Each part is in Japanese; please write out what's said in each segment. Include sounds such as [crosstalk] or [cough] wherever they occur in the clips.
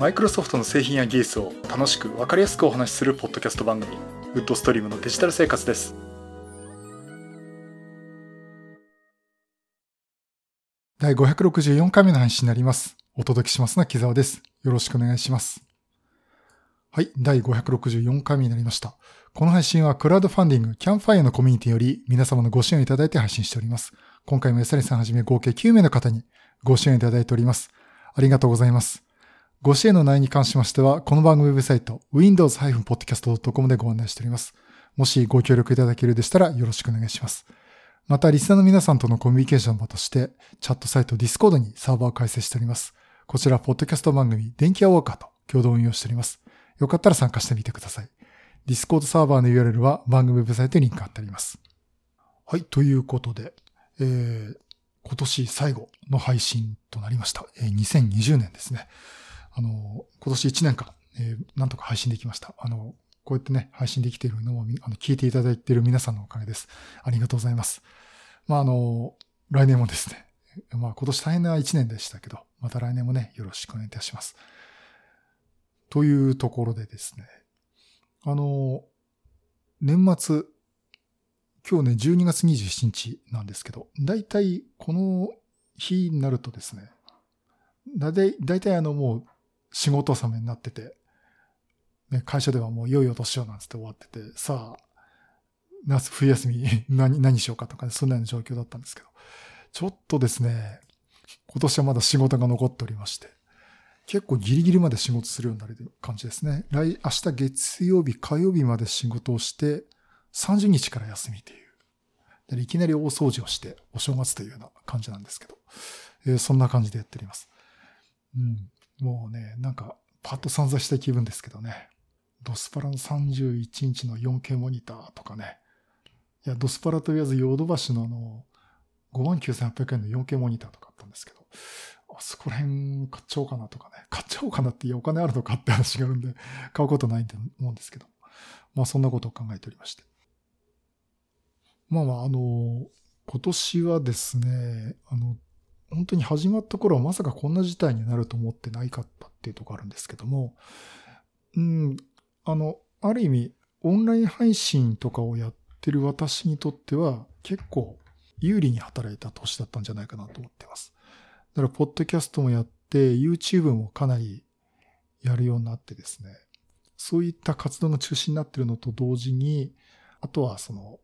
マイクロソフトの製品や技術を楽しく分かりやすくお話しするポッドキャスト番組ウッドストリームのデジタル生活です。第564回目の配信になります。お届けしますのは木沢です。よろしくお願いします。はい第564回目になりました。この配信はクラウドファンディングキャンファイアのコミュニティより皆様のご支援をいただいて配信しております。今回もエサリさんはじめ合計9名の方にご支援いただいております。ありがとうございます。ご支援の内容に関しましては、この番組ウェブサイト、windows-podcast.com でご案内しております。もしご協力いただけるでしたらよろしくお願いします。また、リスナーの皆さんとのコミュニケーション場として、チャットサイト Discord にサーバーを開設しております。こちら、ポッドキャスト番組、電気屋ウォーカーと共同運用しております。よかったら参加してみてください。Discord サーバーの URL は番組ウェブサイトにリンク貼ってあります。はい、ということで、えー、今年最後の配信となりました。えー、2020年ですね。あの、今年1年間、えー、なんとか配信できました。あの、こうやってね、配信できているのも、あの、聞いていただいている皆さんのおかげです。ありがとうございます。まあ、あの、来年もですね、まあ、今年大変な1年でしたけど、また来年もね、よろしくお願いいたします。というところでですね、あの、年末、今日ね、12月27日なんですけど、だいたいこの日になるとですね、だいたい、あのもう仕事納めになってて、ね、会社ではもう良いお年をなんつって終わってて、さあ、夏、冬休み [laughs] 何、何しようかとかね、そんなような状況だったんですけど、ちょっとですね、今年はまだ仕事が残っておりまして、結構ギリギリまで仕事するようになる感じですね。来、明日月曜日、火曜日まで仕事をして、30日から休みという。でいきなり大掃除をしてお正月というような感じなんですけど、えー、そんな感じでやっております。うん。もうね、なんか、パッと散々した気分ですけどね。ドスパラの31インチの 4K モニターとかね。いや、ドスパラと言わずヨードバシのあの、59,800円の 4K モニターとかあったんですけど、あそこら辺買っちゃおうかなとかね。買っちゃおうかなっていや、お金あるのかって話があるんで、買うことないと思うんですけど。まあそんなことを考えておりまして。まあまあ、あの、今年はですね、あの、本当に始まった頃はまさかこんな事態になると思ってないかったっていうとこあるんですけども、うん、あの、ある意味、オンライン配信とかをやってる私にとっては結構有利に働いた年だったんじゃないかなと思ってます。だから、ポッドキャストもやって、YouTube もかなりやるようになってですね、そういった活動が中心になってるのと同時に、あとはその、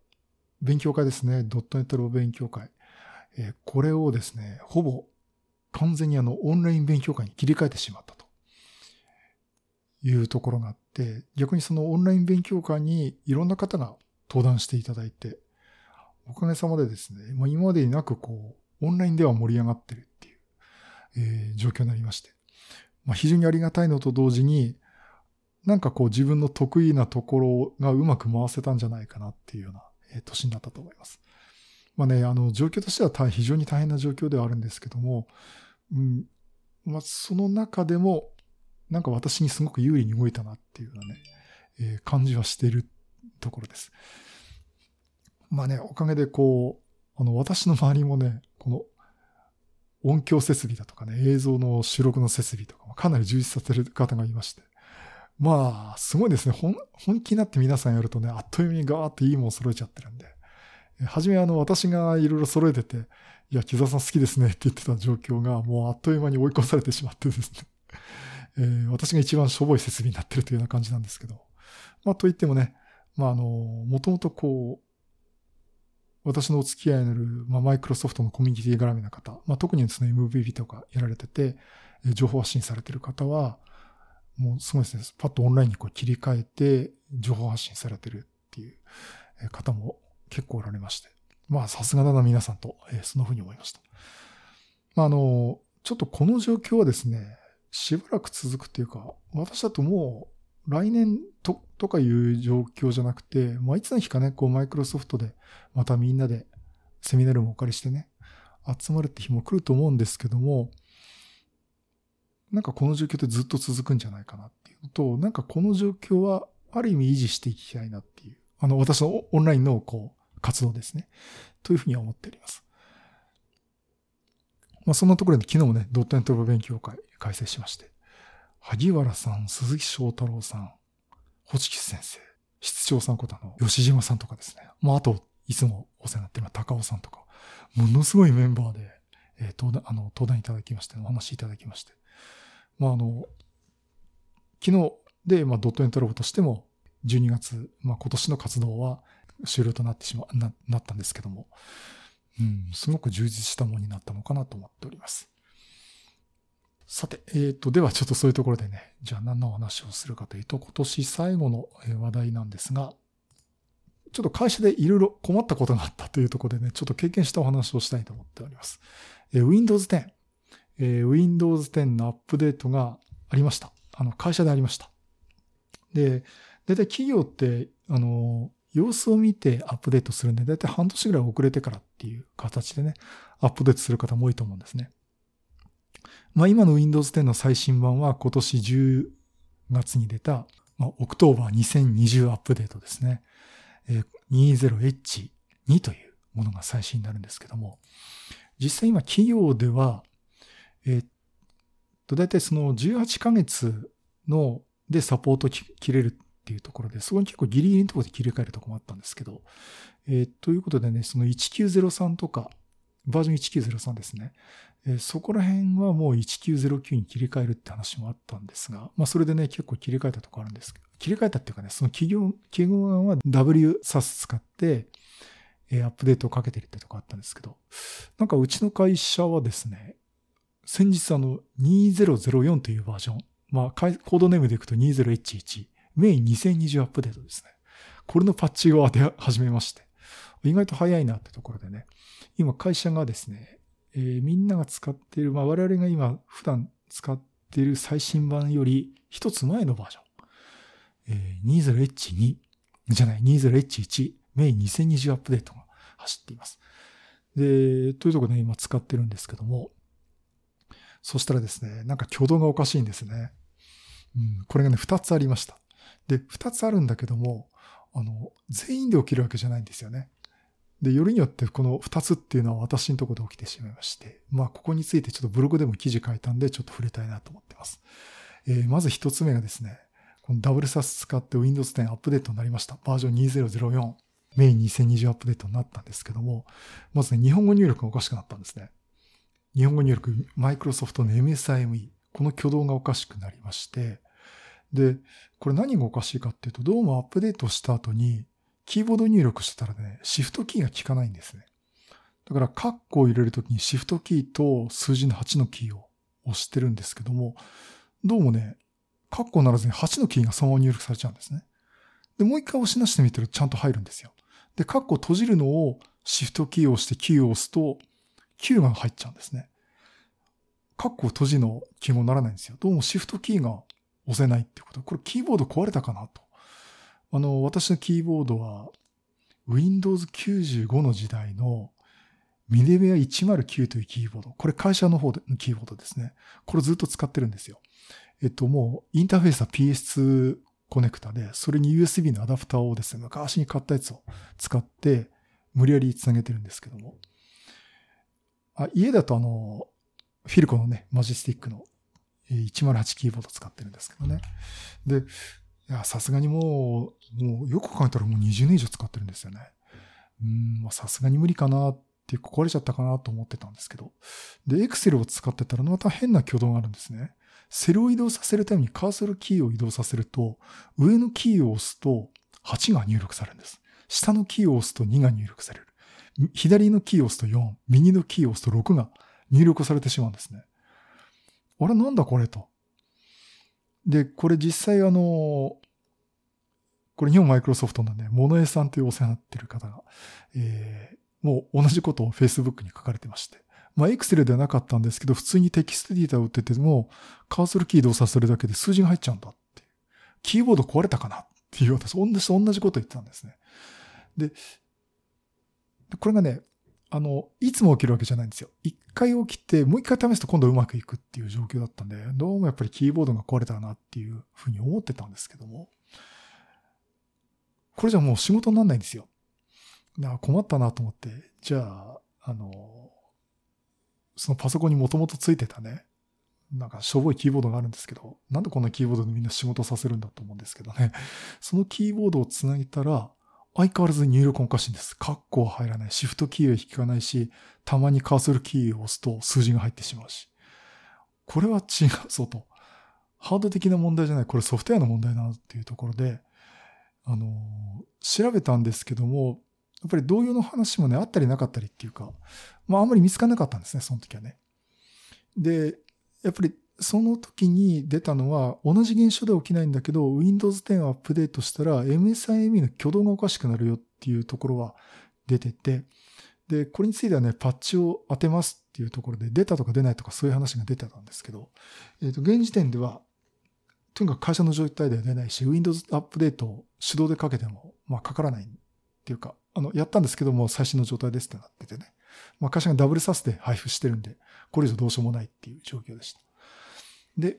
勉強会ですね。ドットネットロー勉強会。え、これをですね、ほぼ完全にあのオンライン勉強会に切り替えてしまったというところがあって、逆にそのオンライン勉強会にいろんな方が登壇していただいて、おかげさまでですね、まあ、今までになくこう、オンラインでは盛り上がってるっていう、えー、状況になりまして、まあ、非常にありがたいのと同時に、なんかこう自分の得意なところがうまく回せたんじゃないかなっていうようなえ年になったと思います。まあね、あの、状況としては非常に大変な状況ではあるんですけども、うん、まあ、その中でも、なんか私にすごく有利に動いたなっていうようなね、えー、感じはしているところです。まあね、おかげでこう、あの、私の周りもね、この音響設備だとかね、映像の収録の設備とかかなり充実させる方がいまして、まあ、すごいですね。本、気になって皆さんやるとね、あっという間にガーっていいもん揃えちゃってるんで。はじめあの、私がいろいろ揃えてて、いや、木澤さん好きですねって言ってた状況が、もうあっという間に追い越されてしまってですね。[laughs] えー、私が一番しょぼい設備になってるというような感じなんですけど。まあ、と言ってもね、まあ、あの、もともとこう、私のお付き合いのある、まあ、マイクロソフトのコミュニティ絡みな方、まあ、特にですね、MVP とかやられてて、情報発信されてる方は、もうすごいですね。パッとオンラインにこう切り替えて情報発信されてるっていう方も結構おられまして。まあさすがだな皆さんと、えー、そんな風に思いました。まああの、ちょっとこの状況はですね、しばらく続くっていうか、私だともう来年ととかいう状況じゃなくて、まあいつの日かね、こうマイクロソフトでまたみんなでセミナルもお借りしてね、集まるって日も来ると思うんですけども、なんかこの状況ってずっと続くんじゃないかなっていうのと、なんかこの状況はある意味維持していきたいなっていう、あの、私のオンラインのこう、活動ですね。というふうに思っております。まあそんなところで昨日もね、ドットネットロ勉強会開催しまして。萩原さん、鈴木翔太郎さん、ホチキス先生、室長さんことあの、吉島さんとかですね。まあ、あと、いつもお世話になってる高尾さんとか、ものすごいメンバーで、えー、登壇、あの、登壇いただきまして、お話いただきまして。まあ、あの、昨日で、まあ、ドットエントロボとしても、12月、まあ、今年の活動は終了となってしま、な、なったんですけども、うん、すごく充実したものになったのかなと思っております。さて、えっ、ー、と、ではちょっとそういうところでね、じゃあ何の話をするかというと、今年最後の話題なんですが、ちょっと会社でいろいろ困ったことがあったというところでね、ちょっと経験したお話をしたいと思っております。えー、Windows 10、えー、Windows 10のアップデートがありました。あの、会社でありました。で、だいたい企業って、あの、様子を見てアップデートするんで、だいたい半年ぐらい遅れてからっていう形でね、アップデートする方も多いと思うんですね。まあ今の Windows 10の最新版は今年10月に出た、まあ、 October 2020 Update ですね。え、20H2 というものが最新になるんですけども、実際今企業では、え、っと、だいたいその18ヶ月のでサポート切れるっていうところで、そこに結構ギリギリのところで切り替えるとこもあったんですけど、えー、ということでね、その1903とか、バージョン1903ですね。えー、そこら辺はもう1909に切り替えるって話もあったんですが、まあそれでね、結構切り替えたとこあるんですけど、切り替えたっていうかね、その企業、企業側は WSAS 使って、え、アップデートをかけてるってとこあったんですけど、なんかうちの会社はですね、先日あの2004というバージョン、まあコードネームでいくと 20H1、メイン2020アップデートですね。これのパッチが出始めまして、意外と早いなってところでね、今会社がですね、えー、みんなが使っている、まあ我々が今普段使っている最新版より一つ前のバージョン、えー、20H2 じゃない、20H1 メイン2020アップデートが走っています。で、というところで今使ってるんですけども、そしたらですね、なんか挙動がおかしいんですね。うん、これがね、二つありました。で、二つあるんだけども、あの、全員で起きるわけじゃないんですよね。で、よりによってこの二つっていうのは私のところで起きてしまいまして、まあ、ここについてちょっとブログでも記事書いたんで、ちょっと触れたいなと思ってます。えー、まず一つ目がですね、このダブルサス使って Windows 10アップデートになりました。バージョン2004。メイン2020アップデートになったんですけども、まずね、日本語入力がおかしくなったんですね。日本語入力、マイクロソフトの MSIME、この挙動がおかしくなりまして、で、これ何がおかしいかっていうと、どうもアップデートした後に、キーボード入力してたらね、シフトキーが効かないんですね。だから、カッコを入れるときにシフトキーと数字の8のキーを押してるんですけども、どうもね、カッコならずに8のキーがそのまま入力されちゃうんですね。で、もう一回押し出してみてるとちゃんと入るんですよ。で、カッコ閉じるのをシフトキーを押して9を押すと、9が入っちゃうんですね。カッコ閉じの記号にならないんですよ。どうもシフトキーが押せないってこと。これキーボード壊れたかなと。あの、私のキーボードは Windows 95の時代のミネベア109というキーボード。これ会社の方でのキーボードですね。これずっと使ってるんですよ。えっと、もうインターフェースは PS2 コネクタで、それに USB のアダプターをですね、昔に買ったやつを使って、無理やり繋げてるんですけども。あ家だとあの、フィルコのね、マジスティックの108キーボード使ってるんですけどね。で、いや、さすがにもう、もうよく考えたらもう20年以上使ってるんですよね。うん、まさすがに無理かなって壊れちゃったかなと思ってたんですけど。で、エクセルを使ってたらまた変な挙動があるんですね。セルを移動させるためにカーソルキーを移動させると、上のキーを押すと8が入力されるんです。下のキーを押すと2が入力される。左のキーを押すと4、右のキーを押すと6が入力されてしまうんですね。あれなんだこれと。で、これ実際あの、これ日本マイクロソフトのね、モノエさんというお世話になってる方が、えー、もう同じことを Facebook に書かれてまして。まあ、エクセルではなかったんですけど、普通にテキストディータを打ってても、カーソルキー動作するだけで数字が入っちゃうんだっていう。キーボード壊れたかなっていう私、同じ、同じこと言ってたんですね。で、これがね、あの、いつも起きるわけじゃないんですよ。一回起きて、もう一回試すと今度うまくいくっていう状況だったんで、どうもやっぱりキーボードが壊れたなっていうふうに思ってたんですけども、これじゃもう仕事にならないんですよ。だから困ったなと思って、じゃあ、あの、そのパソコンにもともとついてたね、なんかしょぼいキーボードがあるんですけど、なんでこんなキーボードでみんな仕事させるんだと思うんですけどね。そのキーボードをつなげたら、相変わらず入力おかしいんです。カッコは入らない。シフトキーは引かないし、たまにカーソルキーを押すと数字が入ってしまうし。これは違うぞと。ハード的な問題じゃない。これソフトウェアの問題だなっていうところで、あの、調べたんですけども、やっぱり同様の話もね、あったりなかったりっていうか、まああんまり見つからなかったんですね、その時はね。で、やっぱりその時に出たのは同じ現象で起きないんだけど Windows 10をアップデートしたら MSIME の挙動がおかしくなるよっていうところは出ててで、これについてはね、パッチを当てますっていうところで出たとか出ないとかそういう話が出てたんですけど、えっ、ー、と、現時点ではとにかく会社の状態では出ないし、Windows アップデートを手動でかけても、まあかからないっていうか、あの、やったんですけども、最新の状態ですってなっててね。まあ会社がダブルサスで配布してるんで、これ以上どうしようもないっていう状況でした。で、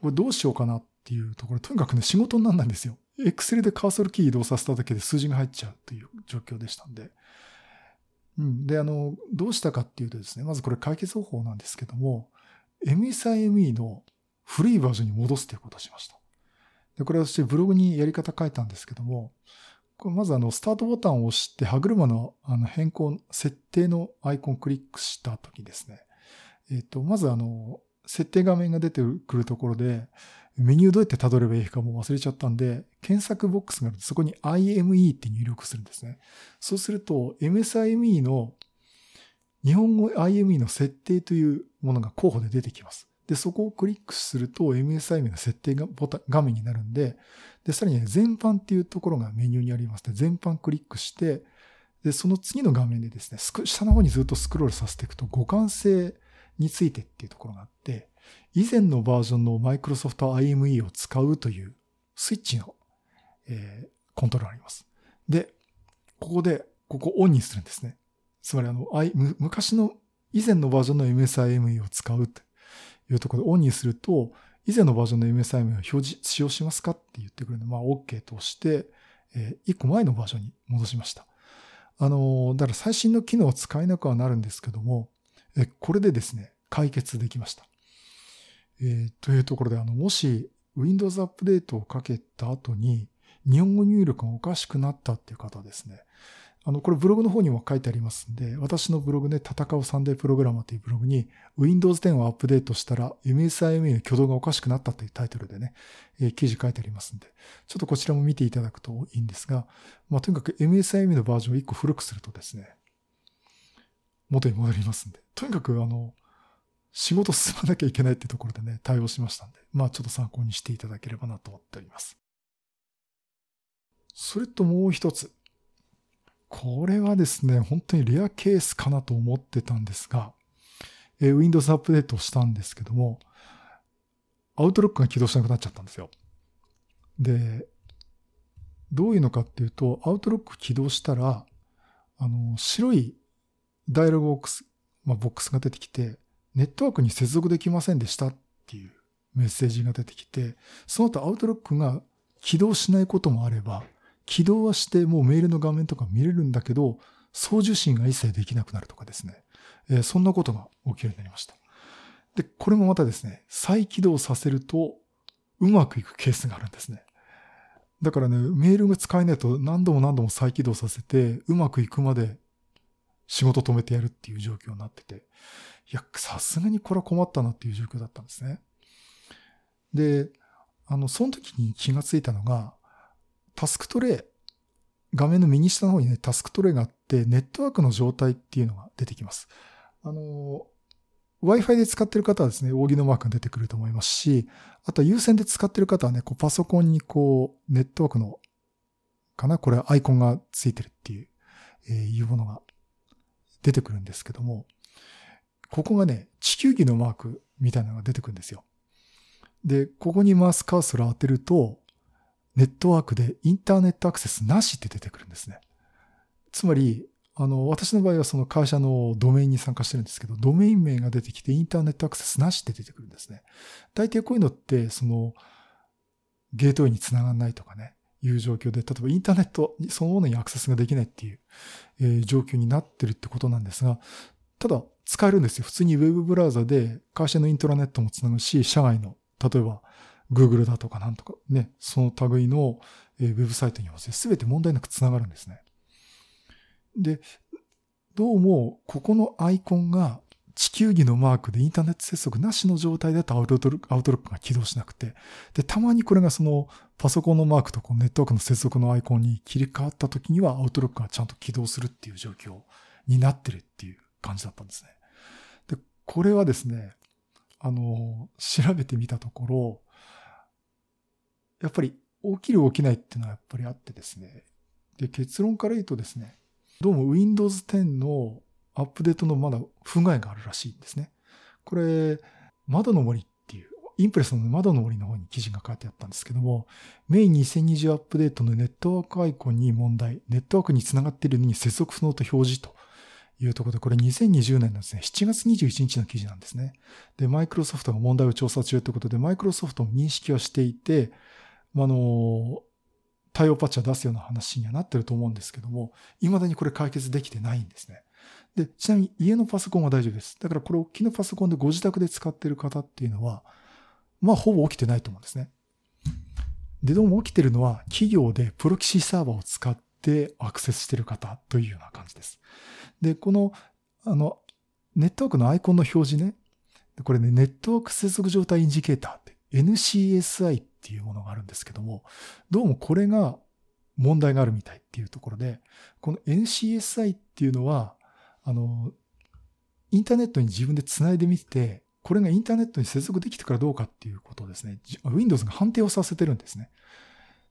これどうしようかなっていうところ、とにかくね、仕事にならないんですよ。Excel でカーソルキー移動させただけで数字が入っちゃうという状況でしたんで。うん。で、あの、どうしたかっていうとですね、まずこれ解決方法なんですけども、MSIME の古いバージョンに戻すということをしました。で、これ私ブログにやり方書いたんですけども、これまずあの、スタートボタンを押して歯車のあの変更、設定のアイコンをクリックしたときですね。えっ、と、まずあの、設定画面が出てくるところで、メニューどうやって辿ればいいかもう忘れちゃったんで、検索ボックスがあるとそこに IME って入力するんですね。そうすると MSIME の日本語 IME の設定というものが候補で出てきます。で、そこをクリックすると MSIME の設定がボタン画面になるんで、で、さらにね、全般っていうところがメニューにありますので、全般クリックして、で、その次の画面でですね、下の方にずっとスクロールさせていくと互換性についてっていうところがあって、以前のバージョンの Microsoft IME を使うというスイッチの、えー、コントロールがあります。で、ここで、ここオンにするんですね。つまりあの、昔の以前のバージョンの MSIME を使うというところでオンにすると、以前のバージョンの MSIME を表示、使用しますかって言ってくるので、まあ OK として、えー、1個前のバージョンに戻しました。あの、だから最新の機能を使えなくはなるんですけども、これでですね、解決できました。えー、というところで、あの、もし Windows アップデートをかけた後に日本語入力がおかしくなったっていう方ですね、あの、これブログの方にも書いてありますんで、私のブログで戦うサンデープログラマーというブログに Windows 10をアップデートしたら MSIME の挙動がおかしくなったというタイトルでね、えー、記事書いてありますんで、ちょっとこちらも見ていただくといいんですが、まあ、とにかく MSIME のバージョンを1個古くするとですね、元に戻りますんで、とにかくあの、仕事進まなきゃいけないってところでね、対応しましたんで、まあちょっと参考にしていただければなと思っております。それともう一つ。これはですね、本当にレアケースかなと思ってたんですが、えー、Windows アップデートしたんですけども、アウトロックが起動しなくなっちゃったんですよ。で、どういうのかっていうと、アウトロック起動したら、あの、白いダイアログボックス、まあ、ボックスが出てきて、ネットワークに接続できませんでしたっていうメッセージが出てきて、その後アウトロックが起動しないこともあれば、起動はしてもうメールの画面とか見れるんだけど、送受信が一切できなくなるとかですね。えー、そんなことが起きるようになりました。で、これもまたですね、再起動させるとうまくいくケースがあるんですね。だからね、メールが使えないと何度も何度も再起動させて、うまくいくまで仕事止めてやるっていう状況になってて、いや、さすがにこれは困ったなっていう状況だったんですね。で、あの、その時に気がついたのが、タスクトレイ、画面の右下の方にね、タスクトレイがあって、ネットワークの状態っていうのが出てきます。あの、Wi-Fi で使ってる方はですね、扇のマークが出てくると思いますし、あとは有線で使ってる方はね、こうパソコンにこう、ネットワークの、かなこれアイコンがついてるっていう、えー、いうものが出てくるんですけども、ここがね、地球儀のマークみたいなのが出てくるんですよ。で、ここにマウスカーソルを当てると、ネットワークでインターネットアクセスなしって出てくるんですね。つまり、あの、私の場合はその会社のドメインに参加してるんですけど、ドメイン名が出てきてインターネットアクセスなしって出てくるんですね。大抵こういうのって、その、ゲートウェイにつながらないとかね、いう状況で、例えばインターネットにそのものにアクセスができないっていう、えー、状況になってるってことなんですが、ただ、使えるんですよ。普通にウェブブラウザで会社のイントラネットもつなぐし、社外の、例えば Google だとかなんとかね、その類のウェブサイトにも全て問題なくつながるんですね。で、どうも、ここのアイコンが地球儀のマークでインターネット接続なしの状態だとアウトロックが起動しなくて、で、たまにこれがそのパソコンのマークとこうネットワークの接続のアイコンに切り替わった時にはアウトロックがちゃんと起動するっていう状況になってるっていう感じだったんですね。で、これはですね、あの、調べてみたところ、やっぱり起きる起きないっていうのはやっぱりあってですね。で、結論から言うとですね、どうも Windows 10のアップデートのまだ不具合があるらしいんですね。これ、窓の森っていう、インプレスの窓の森の方に記事が書いてあったんですけども、メイン2020アップデートのネットワークアイコンに問題、ネットワークにつながっているのに接続不能と表示というところで、これ2020年のですね、7月21日の記事なんですね。で、マイクロソフトが問題を調査中ということで、マイクロソフトも認識はしていて、あの、対応パッチは出すような話にはなってると思うんですけども、未だにこれ解決できてないんですね。で、ちなみに家のパソコンは大丈夫です。だからこれ大きなパソコンでご自宅で使ってる方っていうのは、まあほぼ起きてないと思うんですね。で、どうも起きてるのは企業でプロキシサーバーを使ってアクセスしてる方というような感じです。で、この、あの、ネットワークのアイコンの表示ね。これね、ネットワーク接続状態インジケーターって NCSI っていうものがあるんですけども、どうもこれが問題があるみたいっていうところで、この NCSI っていうのは、あの、インターネットに自分で繋いでみて、これがインターネットに接続できてからどうかっていうことをですね、Windows が判定をさせてるんですね。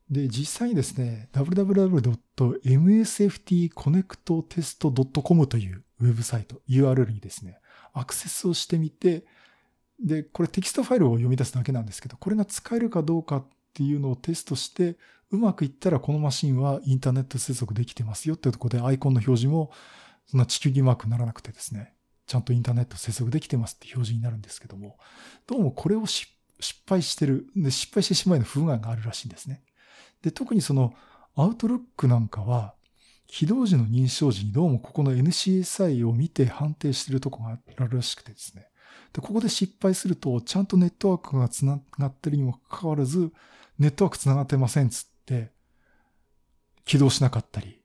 で、実際にですね、www.msftconnecttest.com というウェブサイト、URL にですね、アクセスをしてみて、で、これテキストファイルを読み出すだけなんですけど、これが使えるかどうかっていうのをテストして、うまくいったらこのマシンはインターネット接続できてますよっていうところでアイコンの表示もそんな地球儀マークにならなくてですね、ちゃんとインターネット接続できてますって表示になるんですけども、どうもこれを失敗してる。で、失敗してしまう不具合があるらしいんですね。で、特にその Outlook なんかは、起動時の認証時にどうもここの NCSI を見て判定してるとこがあるらしくてですね。で、ここで失敗すると、ちゃんとネットワークが繋がってるにもかかわらず、ネットワーク繋がってませんっつって、起動しなかったり、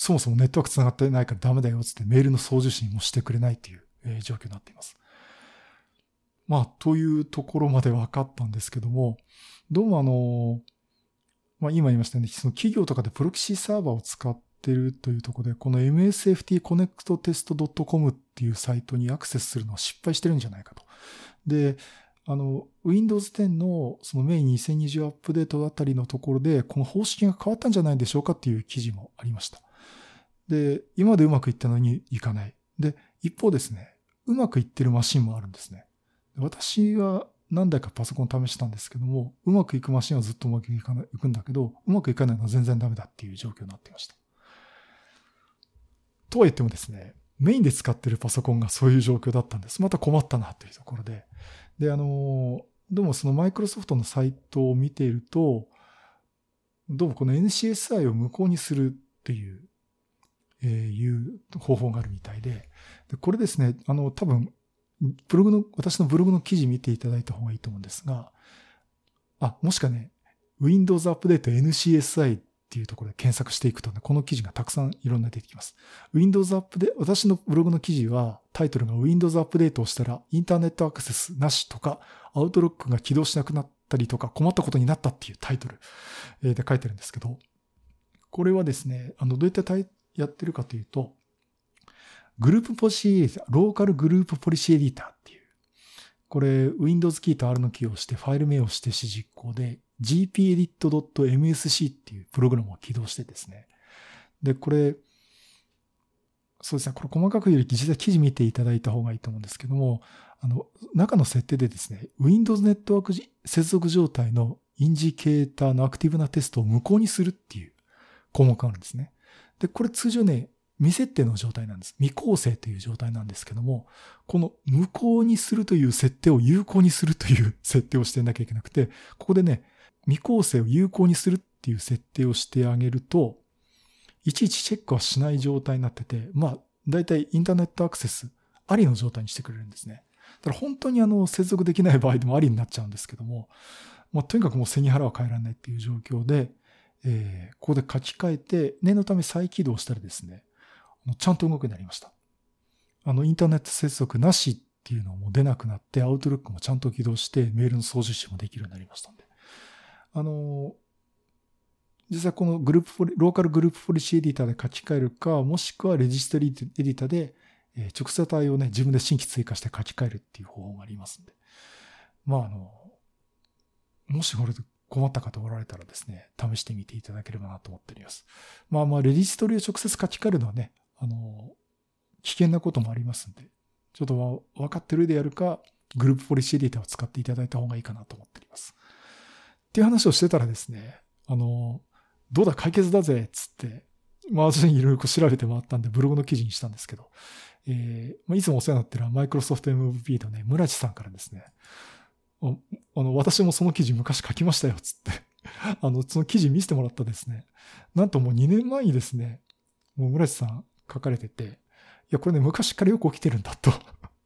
そもそもネットワーク繋がってないからダメだよつってメールの送受信もしてくれないっていう、状況になっています。まあ、というところまで分かったんですけども、どうもあの、まあ今言いましたね、その企業とかでプロキシーサーバーを使ってるというところで、この msftconnecttest.com っていうサイトにアクセスするのは失敗してるんじゃないかと。で、あの、Windows 10のそのメイン2020アップデートあたりのところで、この方式が変わったんじゃないでしょうかっていう記事もありました。で、今までうまくいったのにいかない。で、一方ですね、うまくいってるマシンもあるんですね。私は何台かパソコン試したんですけども、うまくいくマシンはずっとうまくいかない、いくんだけど、うまくいかないのは全然ダメだっていう状況になっていました。とは言ってもですね、メインで使ってるパソコンがそういう状況だったんです。また困ったなというところで。で、あの、どうもそのマイクロソフトのサイトを見ていると、どうもこの NCSI を無効にするっていう、えー、いう方法があるみたいで、でこれですね、あの、多分、ブログの、私のブログの記事見ていただいた方がいいと思うんですが、あ、もしかね、Windows アップデート NCSI っていうところで検索していくとね、この記事がたくさんいろんな出てきます。Windows アップで、私のブログの記事はタイトルが Windows アップデートをしたらインターネットアクセスなしとか、アウトロックが起動しなくなったりとか困ったことになったっていうタイトル。で書いてるんですけど、これはですね、あの、どうやってやってるかというと、グループポリシーエディター、ローカルグループポリシーエディターっていう、これ Windows キーと R のキーを押してファイル名を指定し実行で gpedit.msc っていうプログラムを起動してですね。で、これ、そうですね、これ細かくより実際記事見ていただいた方がいいと思うんですけども、あの、中の設定でですね、Windows ネットワーク接続状態のインジケーターのアクティブなテストを無効にするっていう項目があるんですね。で、これ通常ね、未設定の状態なんです。未構成という状態なんですけども、この無効にするという設定を有効にするという設定をしてなきゃいけなくて、ここでね、未構成を有効にするっていう設定をしてあげると、いちいちチェックはしない状態になってて、まあ、だいたいインターネットアクセス、ありの状態にしてくれるんですね。だから本当にあの、接続できない場合でもありになっちゃうんですけども、まあ、とにかくもう背に腹は変えられないっていう状況で、えー、ここで書き換えて、念のため再起動したらですね、ちゃんと動くようになりました。あの、インターネット接続なしっていうのも出なくなって、アウトルックもちゃんと起動して、メールの送受信もできるようになりましたんで。あの、実際このグループローカルグループポリシーエディターで書き換えるか、もしくはレジストリーエディターで、え直接値をね、自分で新規追加して書き換えるっていう方法がありますんで。まあ、あの、もしこれで困った方おられたらですね、試してみていただければなと思っております。まあまあ、レジストリを直接書き換えるのはね、あの、危険なこともありますんで、ちょっと分かってるでやるか、グループポリシーエディターを使っていただいた方がいいかなと思っております。っていう話をしてたらですね、あの、どうだ解決だぜっつって、まあ私にいろいろ調べて回ったんでブログの記事にしたんですけど、えー、いつもお世話になってるマイクロソフト MVP のね、村地さんからですね、あの、私もその記事昔書きましたよ、つって。[laughs] あの、その記事見せてもらったですね。なんともう2年前にですね、もう村地さん書かれてて、いや、これね、昔からよく起きてるんだと。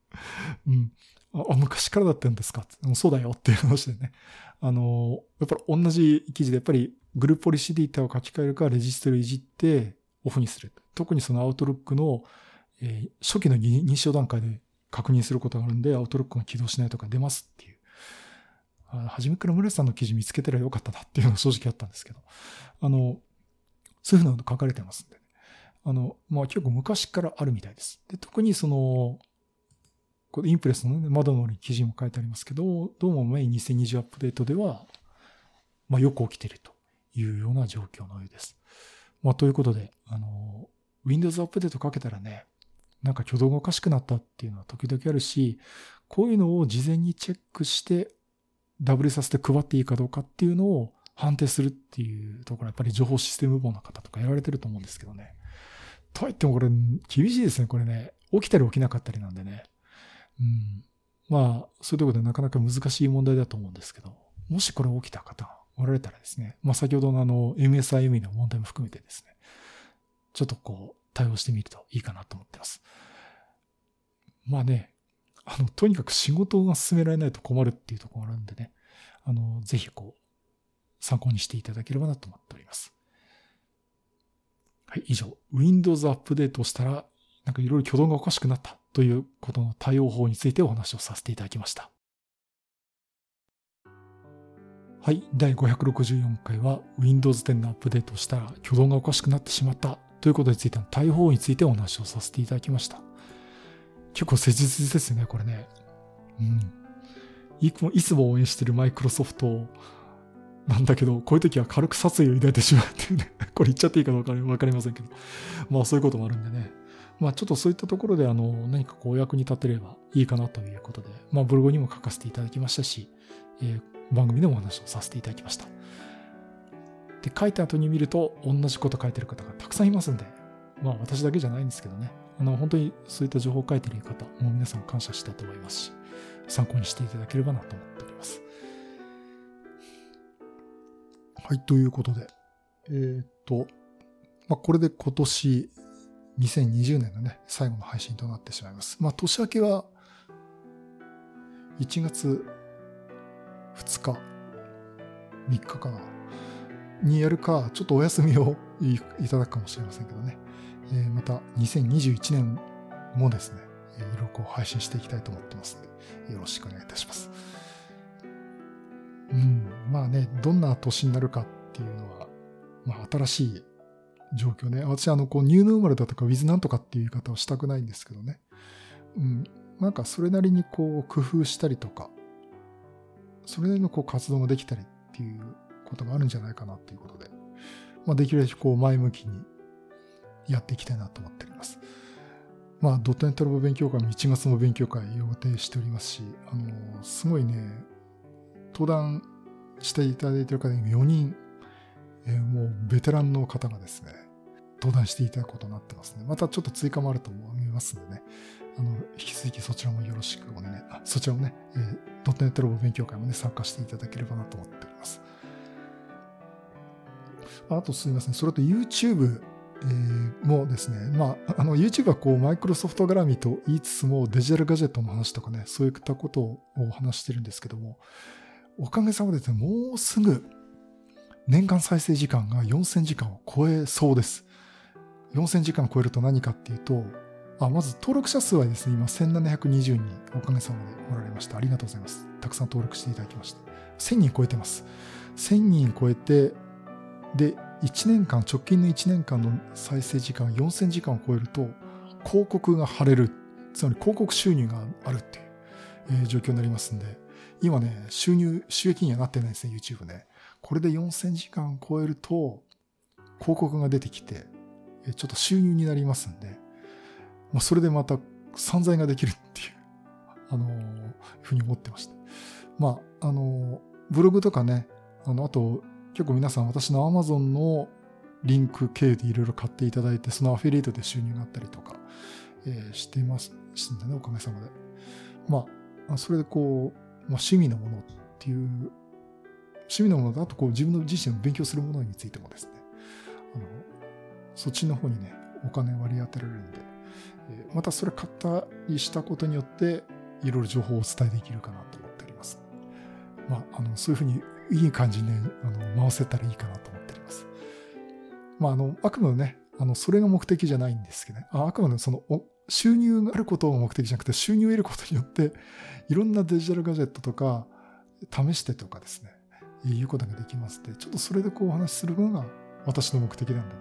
[laughs] うん。あ、昔からだったんですか？そうだよっていう話でね。あの、やっぱり同じ記事で、やっぱりグループポリシーデータを書き換えるか、レジストルいじってオフにする。特にそのアウトロックの、えー、初期の認証段階で確認することがあるんで、アウトロックが起動しないとか出ますっていう。あ初めから村瀬さんの記事見つけたらよかったなっていうのが正直あったんですけど、あの、そういうのが書かれてますんで、ね、あの、まあ結構昔からあるみたいです。で、特にその、これインプレスの、ね、窓のに記事も書いてありますけど、どうもメイン2020アップデートでは、まあよく起きているというような状況のようです。まあということで、あの、Windows アップデートかけたらね、なんか挙動がおかしくなったっていうのは時々あるし、こういうのを事前にチェックしてダブルさせて配っていいかどうかっていうのを判定するっていうところ、やっぱり情報システム部の方とかやられてると思うんですけどね。とはいってもこれ厳しいですね、これね。起きたり起きなかったりなんでね。うん。まあ、そういうところでなかなか難しい問題だと思うんですけど、もしこれ起きた方がおられたらですね、まあ先ほどのあの MSIME の問題も含めてですね、ちょっとこう対応してみるといいかなと思ってます。まあね、あの、とにかく仕事が進められないと困るっていうところがあるんでね、あの、ぜひこう、参考にしていただければなと思っております。はい、以上、Windows アップデートしたら、なんかいろいろ挙動がおかしくなったということの対応法についてお話をさせていただきました。はい、第564回は Windows 10のアップデートしたら挙動がおかしくなってしまったということについての対応法についてお話をさせていただきました。結構切実ですね、これね。うん。いつも、いつも応援してるマイクロソフトなんだけど、こういう時は軽く殺意を抱いてしまうっていうね。[laughs] これ言っちゃっていいかどうかわかりませんけど。まあそういうこともあるんでね。まあちょっとそういったところであの何かこう役に立てればいいかなということで、まあブログにも書かせていただきましたし、えー、番組でもお話をさせていただきました。で、書いた後に見ると同じこと書いてる方がたくさんいますんで、まあ私だけじゃないんですけどね。あの、本当にそういった情報を書いてる方、もう皆さん感謝したと思いますし、参考にしていただければなと思っております。はい、ということで、えー、っと、まあ、これで今年、2020年のね、最後の配信となってしまいます。まあ、年明けは、1月2日、3日かな、にやるか、ちょっとお休みをいただくかもしれませんけどね。えー、また2021年もですね、いろいろこう配信していきたいと思ってますので、よろしくお願いいたします。うん、まあね、どんな年になるかっていうのは、まあ新しい状況ね。私、あの、こう、ニューノーマルだとか、ウィズなんとかっていう言い方をしたくないんですけどね。うん、なんかそれなりにこう、工夫したりとか、それなりのこう活動ができたりっていうことがあるんじゃないかなっていうことで、まあ、できるだけこう前向きにやっていきたいなと思っております。まあ、ドットネットラボ勉強会も1月の勉強会予定しておりますし、あの、すごいね、登壇していただいている方に4人、えー、もうベテランの方がですね、登壇していただくことになってますね。またちょっと追加もあると思いますのでね、あの、引き続きそちらもよろしくお願い、あ、そちらもね、えー、ドットネットラボ勉強会もね、参加していただければなと思っております。あとすみません、それと YouTube えー、もうですね、まあ、あの、YouTube はこう、マイクロソフト絡みと言いつつも、デジタルガジェットの話とかね、そういったことを話してるんですけども、おかげさまでですね、もうすぐ、年間再生時間が4000時間を超えそうです。4000時間を超えると何かっていうと、あまず登録者数はですね、今1720人おかげさまでおられました。ありがとうございます。たくさん登録していただきました。1000人超えてます。1000人超えて、で、1年間、直近の1年間の再生時間4000時間を超えると、広告が貼れる。つまり広告収入があるっていう、状況になりますんで、今ね、収入、収益にはなってないですね、YouTube ね。これで4000時間超えると、広告が出てきて、ちょっと収入になりますんで、まあ、それでまた散財ができるっていう、あのー、ふうに思ってました。まあ、あのー、ブログとかね、あの、あと、結構皆さん私の Amazon のリンク経由でいろいろ買っていただいて、そのアフィリエイトで収入があったりとか、えー、してますしんでね、おかげさまで。まあ、それでこう、まあ、趣味のものっていう、趣味のものだとこう自分の自身を勉強するものについてもですね、あの、そっちの方にね、お金割り当てられるんで、えー、またそれ買ったりしたことによって、いろいろ情報をお伝えできるかなと思っております。まあ、あの、そういうふうにいい感じにね、あの、回せたらいいかなと思っております。まあ、あの、あくまでね、あの、それが目的じゃないんですけどね。ああくまでその、収入があることが目的じゃなくて、収入を得ることによって、いろんなデジタルガジェットとか、試してとかですね、いうことができますで、ちょっとそれでこうお話しするのが私の目的なんでね。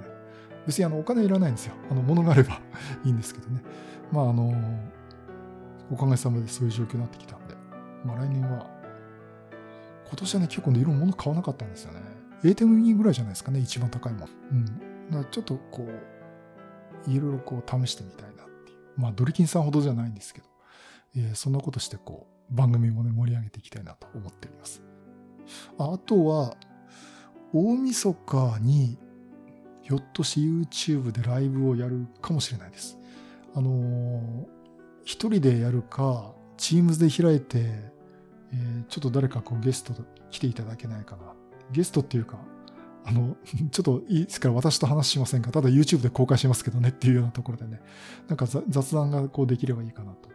別にあの、お金いらないんですよ。あの、物があれば [laughs] いいんですけどね。まあ、あの、おかげさまでそういう状況になってきたんで、まあ来年は今年はね、結構ね、いろんなもの買わなかったんですよね。ATEM ミニぐらいじゃないですかね、一番高いもん。うん。だからちょっとこう、いろいろこう試してみたいなっていう。まあ、ドリキンさんほどじゃないんですけど、えー、そんなことしてこう、番組もね、盛り上げていきたいなと思っております。あとは、大晦日に、ひょっとし YouTube でライブをやるかもしれないです。あのー、一人でやるか、Teams で開いて、えー、ちょっと誰かこうゲスト来ていただけないかな。ゲストっていうか、あの、[laughs] ちょっといいですから私と話しませんかただ YouTube で公開しますけどねっていうようなところでね、なんか雑談がこうできればいいかなと。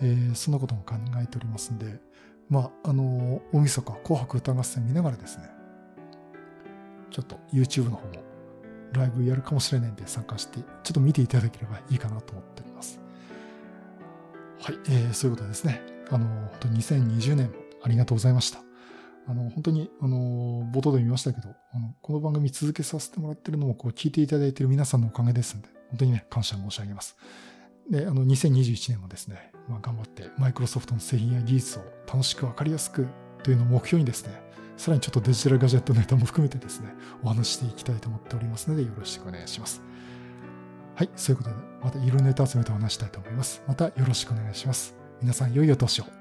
えー、そんなことも考えておりますんで、まあ、あの、大晦日紅白歌合戦見ながらですね、ちょっと YouTube の方もライブやるかもしれないんで参加して、ちょっと見ていただければいいかなと思っております。はい、えー、そういうことですね。あの、本当に2020年もありがとうございました。あの、本当に、あの、冒頭で見ましたけど、あの、この番組続けさせてもらってるのも、こう、聞いていただいている皆さんのおかげですんで、本当にね、感謝申し上げます。で、あの、2021年もですね、まあ、頑張って、マイクロソフトの製品や技術を楽しくわかりやすくというのを目標にですね、さらにちょっとデジタルガジェットのネタも含めてですね、お話していきたいと思っておりますので、よろしくお願いします。はい、そういうことで、またいろんなネタ集めてお話したいと思います。またよろしくお願いします。皆さん良いお年を。